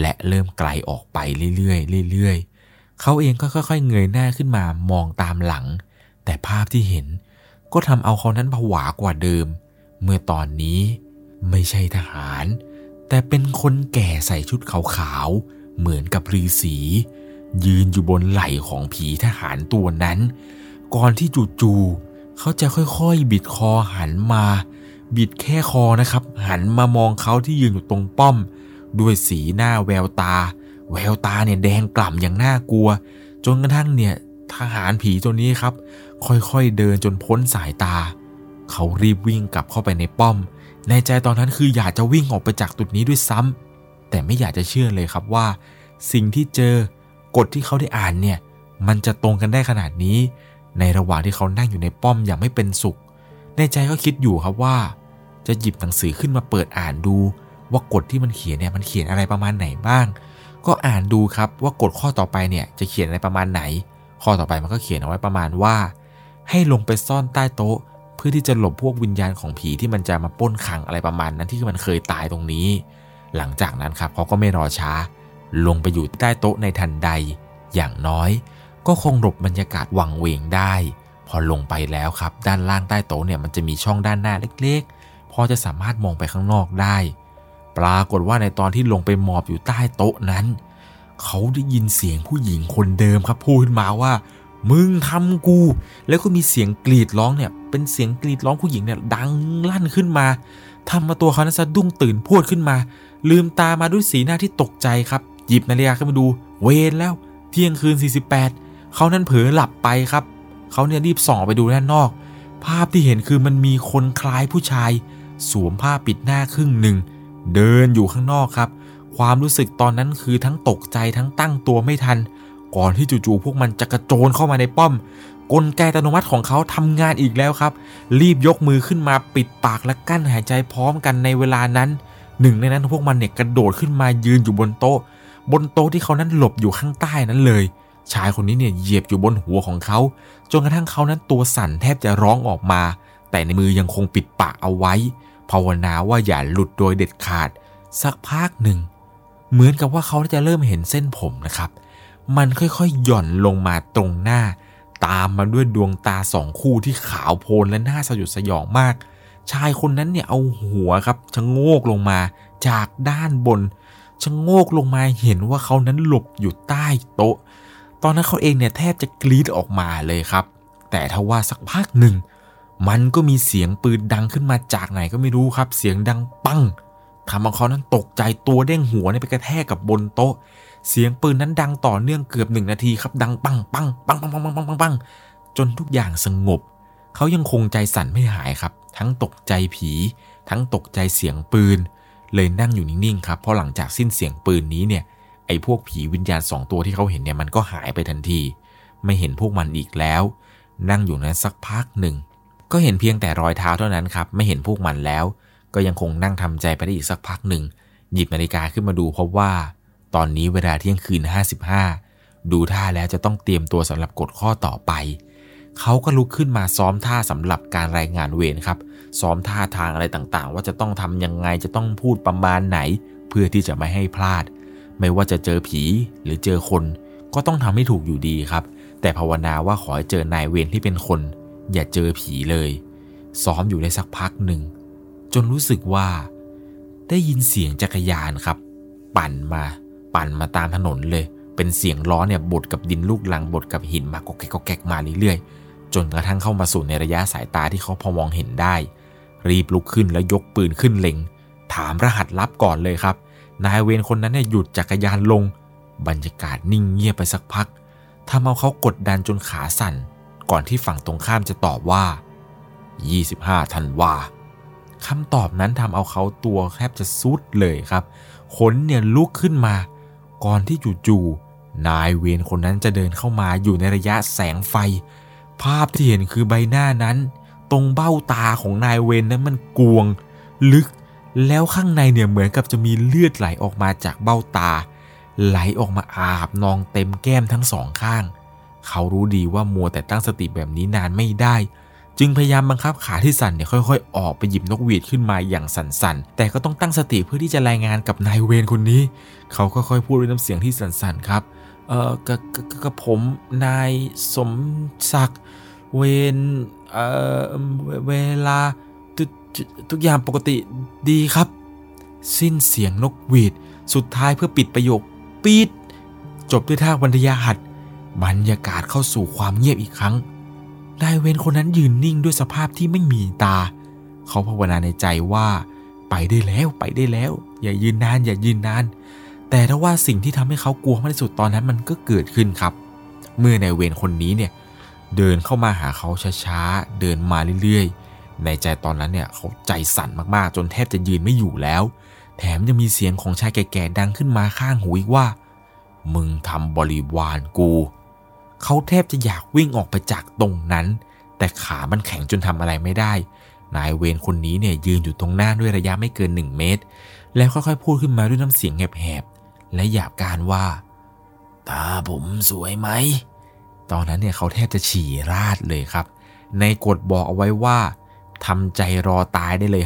A: และเริ่มไกลออกไปเรื่อยๆเรื่อยๆ เขาเองก็ค่อยๆ เงยหน้าขึ้นมามองตามหลัง แต่ภาพที่เห็นก็ทำเอาเขานั้นผวากว่าเดิม เมื่อตอนนี้ไม่ใช่ทหาร แต่เป็นคนแก่ใส่ชุดขาวๆ เหมือนกับฤาษี ยืนอยู่บนไหล่ของผีทหารตัวนั้น ก่อนที่จู่ๆเขาจะค่อยๆ บิดคอหันมา บิดแค่คอนะครับ หันมามองเขาที่ยืนอยู่ตรงป้อม ด้วยสีหน้าแววตา แววตาเนี่ยแดงกล่ำอย่างน่ากลัว จนกระทั่งเนี่ยทหารผีตัวนี้ครับ ค่อยๆเดินจนพ้นสายตา เขารีบวิ่งกลับเข้าไปในป้อม ในใจตอนนั้นคืออยากจะวิ่งออกไปจากจุดนี้ด้วยซ้ำแต่ไม่อยากจะเชื่อเลยครับว่า สิ่งที่เจอ กฎที่เขาได้อ่านเนี่ยมันจะตรงกันได้ขนาดนี้ ในระหว่างที่เขานั่งอยู่ในป้อมอย่างไม่เป็นสุขในในใจก็คิดอยู่ครับว่า จะหยิบหนังสือขึ้นมาเปิดอ่านดู ว่ากฎที่มันเขียนเนี่ยมันเขียนอะไรประมาณไหนบ้าง ก็อ่านดูครับว่ากฎข้อต่อไปเนี่ยจะเขียนอะไรประมาณไหน ข้อต่อไปมันก็เขียนเอาไว้ประมาณว่า ให้ลงไปซ่อนใต้โต๊ะ เพื่อที่จะหลบพวกวิญญาณของผีที่มันจะมาป้นขังอะไรประมาณนั้นที่มันเคยตายตรงนี้ หลังจากนั้นครับเขาก็ไม่รอช้า ลงไปอยู่ใต้โต๊ะในทันใด อย่างน้อยก็คงหลบบรรยากาศวังเวงได้ พอลงไปแล้วครับ ด้านล่างใต้โต๊ะเนี่ยมันจะมีช่องด้านหน้าเล็กๆ พอจะสามารถมองไปข้างนอกได้ ปรากฏว่าในตอนที่ลงไปหมอบอยู่ใต้โต๊ะนั้น เขาได้ยินเสียงผู้หญิงคนเดิมครับพูดขึ้นมาว่า มึงทำกู แล้วก็มีเสียงกรีดร้องเนี่ยเป็นเสียงกรีดร้องผู้หญิงเนี่ยดังลั่นขึ้นมาทำมาตัวเขานั้นสะดุ้งตื่นพูดขึ้นมา ลืมตามาด้วยสีหน้าที่ตกใจครับ หยิบนาฬิกาขึ้นมาดู เวรแล้ว เที่ยงคืน 48 เขานั้นเผลอหลับไปครับ เขาเนี่ยรีบส่องไปดูด้านนอก ภาพที่เห็นคือมันมีคนคล้ายผู้ชาย สวมผ้าปิดหน้าครึ่งหนึ่ง เดินอยู่ข้างนอกครับ ความรู้สึกตอนนั้นคือทั้งตกใจทั้งตั้งตัวไม่ทัน ก่อนที่จู่ๆพวกมันจะกระโจนเข้ามาในป้อม กลไกอัตโนมัติของเขาทำงานอีกแล้วครับ รีบยกมือขึ้นมาปิดปากและกั้นหายใจพร้อมกันในเวลานั้นหนึ่งในนั้นพวกมันเนี่ยกระโดดขึ้นมายืนอยู่บนโต๊ะ บนโต๊ะที่เขานั้นหลบอยู่ข้างใต้นั้นเลย ชายคนนี้เนี่ยเหยียบอยู่บนหัวของเขาจนกระทั่งเขานั้นตัวสั่นแทบจะร้องออกมา แต่ในมือยังคงปิดปากเอาไว้ ภาวนาว่าอย่าหลุดโดยเด็ดขาด สักพักหนึ่ง เหมือนกับว่าเขาจะเริ่มเห็นเส้นผมนะครับ มันค่อยๆหย่อนลงมาตรงหน้า ตามมาด้วยดวงตาสองคู่ที่ขาวโพลนและน่าสยดสยองมากชายคนนั้นเนี่ยเอาหัวครับชะโงกลงมาจากด้านบน ชะโงกลงมาเห็นว่าเขานั้นหลบอยู่ใต้โต๊ะ ตอนนั้นเขาเองเนี่ยแทบจะกรีดออกมาเลยครับ แต่ทว่าสักพักหนึ่ง มันก็มีเสียงปืนดังขึ้นมาจากไหนก็ไม่รู้ครับ เสียงดังปังทำให้เขานั้นตกใจตัวเด้งหัวเนี่ยไปกระแทกกับบนโต๊ะ เสียงปืนนั้นดังต่อเนื่องเกือบหนึ่งนาทีครับ ดังปังปังปังปังปังปังปังปังปังจนทุกอย่างสงบ เขายังคงใจสั่นไม่หายครับ ทั้งตกใจผี ทั้งตกใจเสียงปืน เลยนั่งอยู่นิ่งๆครับเพราะหลังจากสิ้นเสียงปืนนี้เนี่ยไอ้พวกผีวิญญาณสองตัวที่เขาเห็นเนี่ยมันก็หายไปทันที ไม่เห็นพวกมันอีกแล้ว นั่งอยู่นั้นสักพักหนึ่ง ก็เห็นเพียงแต่รอยเท้าเท่านั้นครับ ไม่เห็นพวกมันแล้ว ก็ยังคงนั่งทำใจไปได้อีกสักพักหนึ่ง หยิบนาฬิกาขึ้นมาดูพบว่า ตอนนี้เวลาเที่ยงคืน 55 ดูท่าแล้วจะต้องเตรียมตัวสำหรับกฎข้อต่อไป เขาก็ลุกขึ้นมาซ้อมท่าสำหรับการรายงานเวรครับ ซ้อมท่าทางอะไรต่างๆ ว่าจะต้องทำยังไงจะต้องพูดประมาณไหน เพื่อที่จะไม่ให้พลาด ไม่ว่าจะเจอผีหรือเจอคน ก็ต้องทำให้ถูกอยู่ดีครับ แต่ภาวนาว่าขอให้เจอนายเวรที่เป็นคน อย่าเจอผีเลย ซ้อมอยู่ได้สักพักหนึ่ง จนรู้สึกว่า ได้ยินเสียงจักรยานครับ ปั่นมา ปั่นมาตามถนนเลย เป็นเสียงล้อเนี่ยบดกับดินลูกลังบดกับหินมาก็แกกก็แกกมาเรื่อยๆจนกระทั่งเข้ามาสู่ในระยะสายตาที่เขาพอมองเห็นได้ รีบลุกขึ้นแล้วยกปืนขึ้นเล็ง ถามรหัสลับก่อนเลยครับ นายเวรคนนั้นเนี่ยหยุดจักรยานลง บรรยากาศนิ่งเงียบไปสักพักทำเอาเขากดดันจนขาสั่น ก่อนที่ฝั่งตรงข้ามจะตอบว่า 25ธันวาคำตอบนั้นทำเอาเขาตัวแทบจะซุดเลยครับ ขนเนี่ยลุกขึ้นมา ก่อนที่จู่ๆนายเวรคนนั้นจะเดินเข้ามาอยู่ในระยะแสงไฟ ภาพที่เห็นคือใบหน้านั้น ตรงเบ้าตาของนายเวรนั้นมันกวง ลึก แล้วข้างในเนี่ยเหมือนกับจะมีเลือดไหลออกมาจากเบ้าตา ไหลออกมาอาบนองเต็มแก้มทั้งสองข้าง เขารู้ดีว่ามัวแต่ตั้งสติแบบนี้นานไม่ได้ จึงพยายามบังคับขาที่สั่นเนี่ยค่อย ๆ ออกไปหยิบนกหวีดขึ้นมาอย่างสั่นๆ แต่ก็ต้องตั้งสติเพื่อที่จะรายงานกับนายเวรคนนี้ เขาค่อยๆพูดด้วยน้ำเสียงที่สั่นๆครับเออกับกับผมนายสมศักดิ์เวน เออเวลาทุกทุกอย่างปกติดีครับ สิ้นเสียงนกหวีด สุดท้ายเพื่อปิดประโยคปีดจบด้วยท่าบรรยาหัดบรรยากาศเข้าสู่ความเงียบอีกครั้งนายเวนคนนั้นยืนนิ่งด้วยสภาพที่ไม่มีตา เขาภาวนาในใจว่า ไปได้แล้วไปได้แล้ว อย่ายืนนานอย่ายืนนาน แต่ถ้าว่าสิ่งที่ทำให้เขากลัวมากที่สุดตอนนั้นมันก็เกิดขึ้นครับ เมื่อนายเวนคนนี้เนี่ย เดินเข้ามาหาเขาช้าๆ เดินมาเรื่อยๆ ในใจตอนนั้นเนี่ยเขาใจสั่นมากๆ จนแทบจะยืนไม่อยู่แล้ว แถมยังมีเสียงของชายแก่ๆดังขึ้นมาข้างหูอีกว่า มึงทำบริวารกู เขาแทบจะอยากวิ่งออกไปจากตรงนั้น แต่ขามันแข็งจนทำอะไรไม่ได้ นายเวรคนนี้เนี่ยยืนอยู่ตรงหน้าด้วยระยะไม่เกิน 1 เมตร แล้วค่อยๆพูดขึ้นมาด้วยน้ำเสียงแหบๆ และหยาบการว่า ตาผมสวยไหม ตอนนั้นเนี่ยเขาแทบจะฉี่ราดเลยครับ ในกฎบอกเอาไว้ว่าทำใจรอตายได้เลย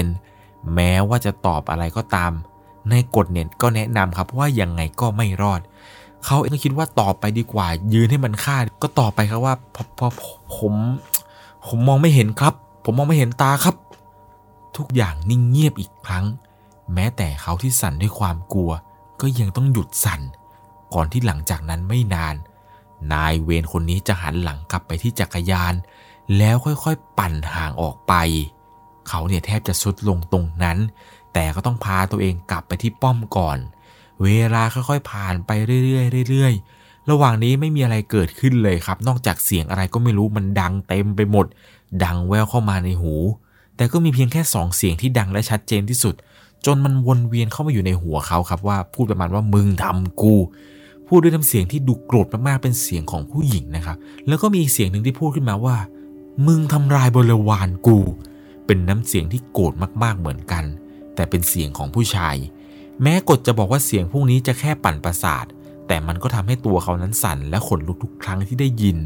A: 50%แม้ว่าจะตอบอะไรก็ตาม ในกฎเนี่ยก็แนะนำครับว่ายังไงก็ไม่รอด เขาเองก็คิดว่าตอบไปดีกว่า ยืนให้มันฆ่าก็ตอบไปครับว่าพอพอผมผมมองไม่เห็นครับ ผมมองไม่เห็นตาครับ ทุกอย่างนิ่งเงียบอีกครั้ง แม้แต่เขาที่สั่นด้วยความกลัว ก็ยังต้องหยุดสั่น ก่อนที่หลังจากนั้นไม่นาน นายเวรคนนี้จะหันหลังกลับไปที่จักรยาน แล้วค่อยๆปั่นห่างออกไป เขาเนี่ยแทบจะสุดลงตรงนั้น แต่ก็ต้องพาตัวเองกลับไปที่ป้อมก่อน เวลาค่อยๆผ่านไปเรื่อยๆเรื่อยๆ ระหว่างนี้ไม่มีอะไรเกิดขึ้นเลยครับ นอกจากเสียงอะไรก็ไม่รู้มันดังเต็มไปหมด ดังแววเข้ามาในหู แต่ก็มีเพียงแค่สองเสียงที่ดังและชัดเจนที่สุดจนมันวนเวียนเข้ามาอยู่ในหัวเขาครับว่าพูดประมาณว่ามึงทำกู พูดด้วยน้ำเสียงที่ดูโกรธมากๆเป็นเสียงของผู้หญิงนะครับ แล้วก็มีอีกเสียงหนึ่งที่พูดขึ้นมาว่า มึงทำลายบริวารกู เป็นน้ำเสียงที่โกรธมากๆเหมือนกัน แต่เป็นเสียงของผู้ชาย แม้กฎจะบอกว่าเสียงพวกนี้จะแค่ปั่นประสาท แต่มันก็ทำให้ตัวเขานั้นสั่นและขนลุกทุกครั้งที่ได้ยิน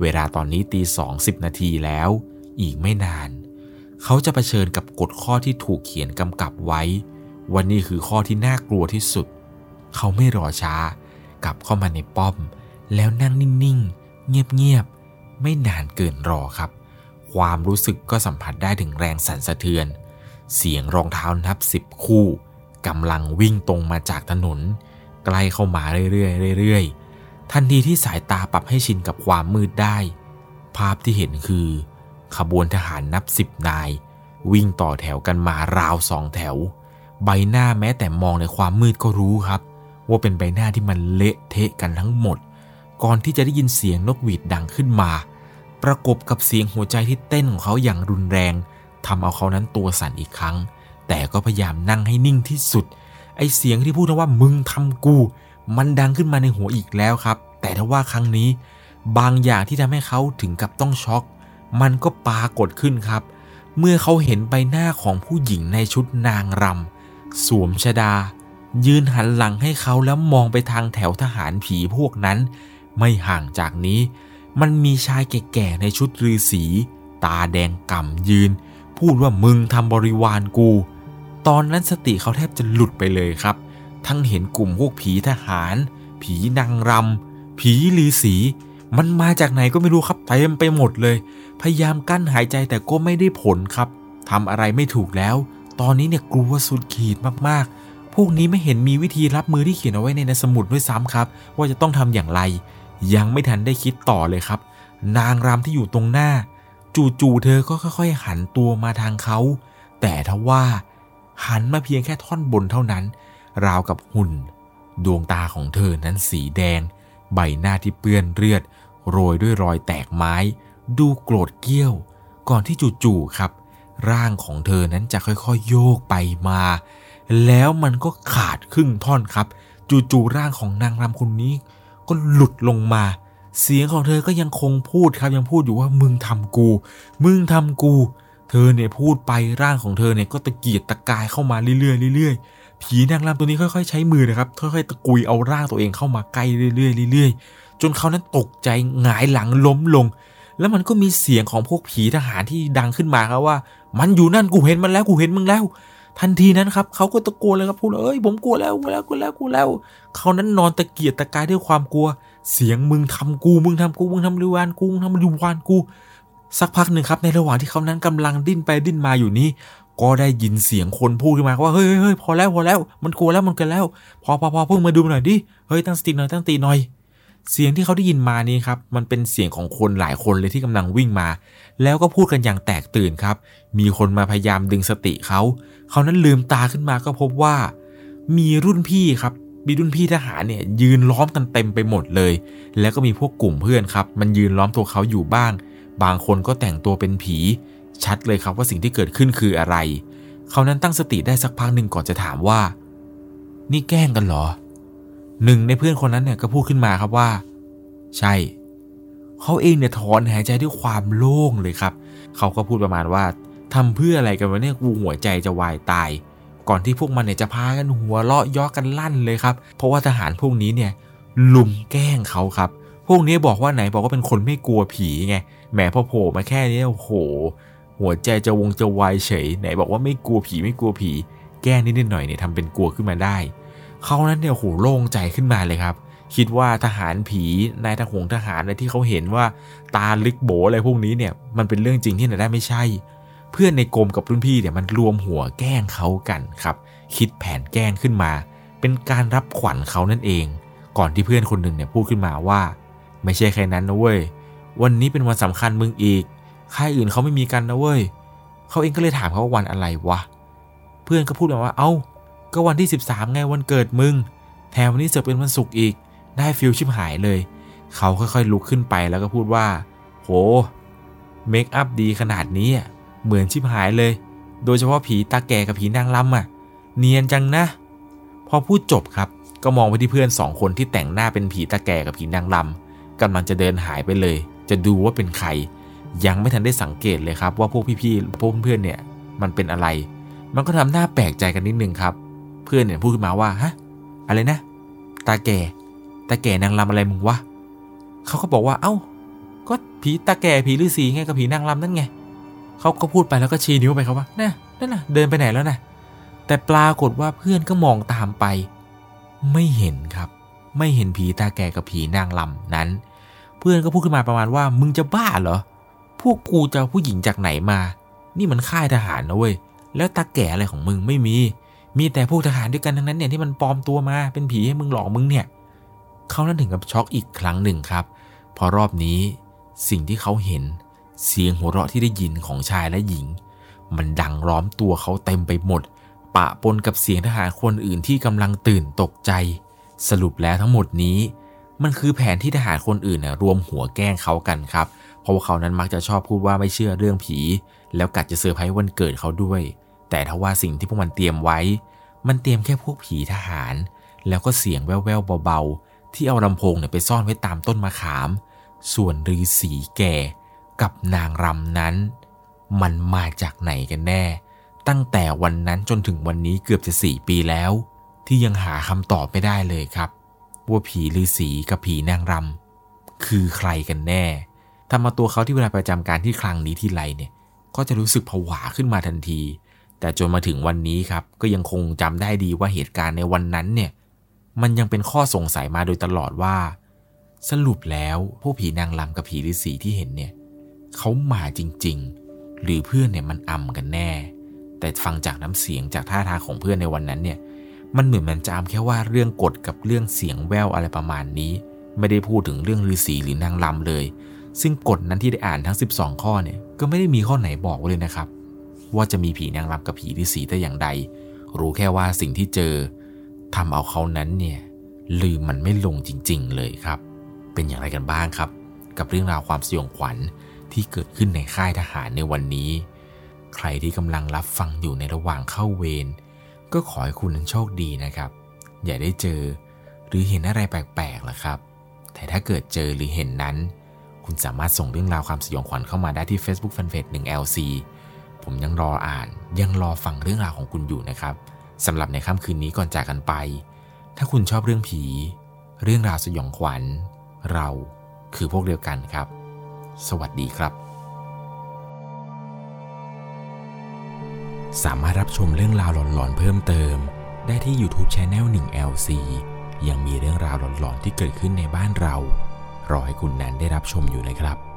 A: เวลาตอนนี้ตีสองสิบนาทีแล้ว อีกไม่นาน เขาจะเผชิญกับกฎข้อที่ถูกเขียนกำกับไว้ วันนี้คือข้อที่น่ากลัวที่สุด เขาไม่รอช้า กลับเข้ามาในป้อม แล้วนั่งนิ่งๆ เงียบๆ ไม่นานเกินรอครับ ความรู้สึกก็สัมผัสได้ถึงแรงสั่นสะเทือน เสียงรองเท้านับสิบคู่กำลังวิ่งตรงมาจากถนน ใกล้เข้ามาเรื่อยๆเรื่อยๆทันทีที่สายตาปรับให้ชินกับความมืดได้ ภาพที่เห็นคือ ขบวนทหารนับสิบนาย วิ่งต่อแถวกันมาราวสองแถว ใบหน้าแม้แต่มองในความมืดก็รู้ครับ ว่าเป็นใบหน้าที่มันเละเทะกันทั้งหมด ก่อนที่จะได้ยินเสียงนกหวีดดังขึ้นมา ประกบกับเสียงหัวใจที่เต้นของเขาอย่างรุนแรงทำเอาเขานั้นตัวสั่นอีกครั้ง แต่ก็พยายามนั่งให้นิ่งที่สุด ไอเสียงที่พูดว่ามึงทำกู มันดังขึ้นมาในหัวอีกแล้วครับ แต่ถ้าว่าครั้งนี้ บางอย่างที่ทำให้เขาถึงกับต้องช็อก มันก็ปรากฏขึ้นครับ เมื่อเขาเห็นใบหน้าของผู้หญิงในชุดนางรำสวมชดา ยืนหันหลังให้เขาแล้วมองไปทางแถวทหารผีพวกนั้น ไม่ห่างจากนี้ มันมีชายแก่ๆในชุดฤาษีตาแดงก่ำยืน พูดว่ามึงทำบริวารกู ตอนนั้นสติเขาแทบจะหลุดไปเลยครับ ทั้งเห็นกลุ่มพวกผีทหาร ผีนางรำผีฤาษีมันมาจากไหนก็ไม่รู้ครับเต็มไปหมดเลย พยายามกั้นหายใจแต่ก็ไม่ได้ผลครับทำอะไรไม่ถูกแล้ว ตอนนี้เนี่ยกลัวสุดขีดมากๆ พวกนี้ไม่เห็นมีวิธีรับมือที่เขียนเอาไว้ในสมุดด้วยซ้ำครับ ว่าจะต้องทำอย่างไร ยังไม่ทันได้คิดต่อเลยครับ นางรำที่อยู่ตรงหน้า จู่ๆเธอก็ค่อย ๆ หันตัวมาทางเขา แต่ทว่าหันมาเพียงแค่ท่อนบนเท่านั้น ราวกับหุ่น ดวงตาของเธอนั้นสีแดง ใบหน้าที่เปื้อนเลือด โรยด้วยรอยแตกไม้ ดูโกรธเกี้ยว ก่อนที่จู่ๆครับ ร่างของเธอนั้นจะค่อยๆโยกไปมา แล้วมันก็ขาดครึ่งท่อนครับ จู่ๆร่างของนางรำคนนี้ ก็หลุดลงมา เสียงของเธอก็ยังคงพูดครับยังพูดอยู่ว่ามึงทำกู มึงทำกู เธอเนี่ยพูดไปร่างของเธอเนี่ยก็ตะเกียกตะกายเข้ามาเรื่อยๆเรื่อยๆผีนางรำตัวนี้ค่อยๆ ใช้มือนะครับค่อยๆตะกุยเอาร่างตัวเองเข้ามาใกล้เรื่อยๆเรื่อยๆจนเขานั้นตกใจหงายหลังล้มลงแล้วมันก็มีเสียงของพวกผีทหารที่ดังขึ้นมาครับว่า มันอยู่นั่นกูเห็นมันแล้วกูเห็นมึงแล้ว ทันทีนั้นครับเขาก็ตะโกนเลยครับพูดเอ้ยผมกลัวแล้วกลัวแล้วกลัวแล้วกลัวแล้วเขานั้นนอนตะเกียกตะกายด้วยความกลัว เสียงมึงทำกูมึงทำกูมึงทำริวานกูมึงทำริวานกู สักพักหนึ่งครับในระหว่างที่เขานั้นกำลังดิ้นไปดิ้นมาอยู่นี้ก็ได้ยินเสียงคนพูดขึ้นมาว่าเฮ้ยเฮ้ยพอแล้วพอแล้ว มันกลัวแล้วมันเกันแล้ว พอพอพอเพิ่งมาดูหน่อยดิเฮ้ยตั้งสติหน่อยตั้งสติหน่อย เสียงที่เขาได้ยินมานี้ครับมันเป็นเสียงของคนหลายคนเลยที่กำลังวิ่งมา แล้วก็พูดกันอย่างแตกตื่นครับ มีคนมาพยายามดึงสติเขา เขานั้นลืมตาขึ้นมาก็พบว่า มีรุ่นพี่ครับมีรุ่นพี่ทหารเนี่ยยืนล้อมกันเต็มไปหมดเลย แล้วก็มีพวกกลุ่มเพื่อนครับ มันยืนล้อมตัวเขาอยู่บ้าง บางคนก็แต่งตัวเป็นผี ชัดเลยครับว่าสิ่งที่เกิดขึ้นคืออะไร เขานั้นตั้งสติได้สักพักหนึ่งก่อนจะถามว่า นี่แกล้งกันเหรอ หนึ่งในเพื่อนคนนั้นเนี่ยก็พูดขึ้นมาครับว่า ใช่ เขาเองเนี่ยถอนหายใจด้วยความโล่งเลยครับ เขาก็พูดประมาณว่าทำเพื่ออะไรกันวะเนี่ยกูหัวใจจะวายตาย ก่อนที่พวกมันเนี่ยจะพากันหัวเลาะย่อกันลั่นเลยครับ เพราะว่าทหารพวกนี้เนี่ยลุมแกล้งเขาครับ พวกนี้บอกว่าไหนบอกว่าเป็นคนไม่กลัวผีไงแหมพอโผล่มาแค่นี้โอ้โห หัวใจจะวงจะวายเฉย ไหนบอกว่าไม่กลัวผีไม่กลัวผี แก้นิดหน่อยเนี่ยทำเป็นกลัวขึ้นมาได้ เขานั้นเนี่ยโหโล่งใจขึ้นมาเลยครับ คิดว่าทหารผีนายทหงทหารที่เขาเห็นว่าตาลึกโบอะไรพวกนี้เนี่ยมันเป็นเรื่องจริงที่ไหนได้ไม่ใช่ เพื่อนในกรมกับรุ่นพี่เนี่ยมันรวมหัวแกล้งเขากันครับ คิดแผนแกล้งขึ้นมา เป็นการรับขวัญเขานั่นเอง ก่อนที่เพื่อนคนหนึ่งเนี่ยพูดขึ้นมาว่า ไม่ใช่แค่นั้นนะเว้ยวันนี้เป็นวันสำคัญมึงอีกค่ายอื่นเขาไม่มีกันนะเว้ยเขาเองก็เลยถามเขาว่าวันอะไรวะ เพื่อนก็พูดมาว่าเอ้า ก็วันที่ 13 ไงวันเกิดมึง แถมวันนี้เสือกเป็นวันศุกร์อีก ได้ feel ชิบหายเลย เขาค่อยๆลุกขึ้นไปแล้วก็พูดว่า โห makeup ดีขนาดนี้เหมือนชิบหายเลย โดยเฉพาะผีตาแก่กับผีนางรำอะ เนียนจังนะ พอพูดจบครับ ก็มองไปที่เพื่อนสองคนที่แต่งหน้าเป็นผีตาแก่กับผีนางรำกำลังจะเดินหายไปเลย จะดูว่าเป็นใคร ยังไม่ทันได้สังเกตเลยครับ ว่าพวกพี่ๆพวกเพื่อนเนี่ย มันเป็นอะไร มันก็ทำหน้าแปลกใจกันนิดนึงครับ พื่อนเนี่ยพูดขึ้นมาว่าฮะอะไรนะ ตาแก่ตาแก่นางรำอะไรมึงวะเขาก็บอกว่าเอ้า ก็ผีตาแก่ผีฤาษีไงกับผีนางรำนั่นไงเขาก็พูดไปแล้วก็ชี้นิ้วไปเขาว่าน่ะนั่นน่ะเดินไปไหนแล้วนะแต่ปรากฏว่าเพื่อนก็มองตามไป ไม่เห็นครับ ไม่เห็นผีตาแก่กับผีนางลำนั้น เพื่อนก็พูดขึ้นมาประมาณว่ามึงจะบ้าเหรอพวกกูจะผู้หญิงจากไหนมา นี่มันค่ายทหารนะเว้ย แล้วตาแก่อะไรของมึงไม่มี มีแต่พวกทหารด้วยกันทั้งนั้นเนี่ยที่มันปลอมตัวมาเป็นผีให้มึงหลอกมึงเนี่ยเขานั้นถึงกับช็อกอีกครั้งหนึ่งครับ พอรอบนี้สิ่งที่เขาเห็นเสียงหัวเราะที่ได้ยินของชายและหญิง มันดังล้อมตัวเขาเต็มไปหมด ปะปนกับเสียงทหารคนอื่นที่กำลังตื่นตกใจ สรุปแล้วทั้งหมดนี้ มันคือแผนที่ทหารคนอื่นนะรวมหัวแกล้งเขากันครับ เพราะว่าเขานั้นมักจะชอบพูดว่าไม่เชื่อเรื่องผี แล้วกัดจะเซอร์ไพรส์วันเกิดเขาด้วย แต่ถ้าว่าสิ่งที่พวกมันเตรียมไว้ มันเตรียมแค่พวกผีทหาร แล้วก็เสียงแว่วๆเบาๆ ที่เอาลำโพงเนี่ยไปซ่อนไว้ตามต้นมะขาม ส่วนฤาษีแก่กับนางรำนั้น มันมาจากไหนกันแน่ ตั้งแต่วันนั้นจนถึงวันนี้เกือบจะสี่ปีแล้ว ที่ยังหาคำตอบไม่ได้เลยครับ ว่าผีฤาษีกับผีนางรำคือใครกันแน่ทำมาตัวเขาที่เวลาประจำการที่ครั้งนี้ที่ไรเนี่ย ก็จะรู้สึกผวาขึ้นมาทันที แต่จนมาถึงวันนี้ครับ ก็ยังคงจำได้ดีว่าเหตุการณ์ในวันนั้นเนี่ย มันยังเป็นข้อสงสัยมาโดยตลอดว่า สรุปแล้วพวกผีนางลำกับผีฤาษีที่เห็นเนี่ยเขามาจริง ๆ หรือเพื่อนเนี่ยมันอำกันแน่ แต่ฟังจากน้ำเสียงจากท่าทางของเพื่อนในวันนั้นเนี่ย มันเหมือนมันจำแค่ว่าเรื่องกฎกับเรื่องเสียงแววอะไรประมาณนี้ ไม่ได้พูดถึงเรื่องฤาษีหรือนางลำเลย ซึ่งกฎนั้นที่ได้อ่านทั้ง 12 ข้อเนี่ยก็ไม่ได้มีข้อไหนบอกไว้เลยนะครับ ว่าจะมีผีนางรำกับผีฤาษีแต่อย่างใด รู้แค่ว่าสิ่งที่เจอทำเอาเขานั้นเนี่ยลืมมันไม่ลงจริง ๆ เลยครับ เป็นอย่างไรกันบ้างครับ กับเรื่องราวความสยองขวัญที่เกิดขึ้นในค่ายทหารในวันนี้ ใครที่กำลังรับฟังอยู่ในระหว่างเข้าเวรก็ขอให้คุณนั้นโชคดีนะครับ อย่าได้เจอ หรือเห็นอะไรแปลกๆล่ะครับ แต่ถ้าเกิดเจอหรือเห็นนั้น คุณสามารถส่งเรื่องราวความสยองขวัญเข้ามาได้ที่ Facebook Fanpage 1LC ผมยังรออ่าน ยังรอฟังเรื่องราวของคุณอยู่นะครับสำหรับในค่ำคืนนี้ก่อนจากกันไป ถ้าคุณชอบเรื่องผี เรื่องราวสยองขวัญ เราคือพวกเดียวกันครับ สวัสดีครับ สามารถรับชมเรื่องราวหลอนๆเพิ่มเติม ได้ที่ YouTube Channel 1LC ยังมีเรื่องราวหลอนๆที่เกิดขึ้นในบ้านเรา รอให้คุณแนนได้รับชมอยู่นะครับ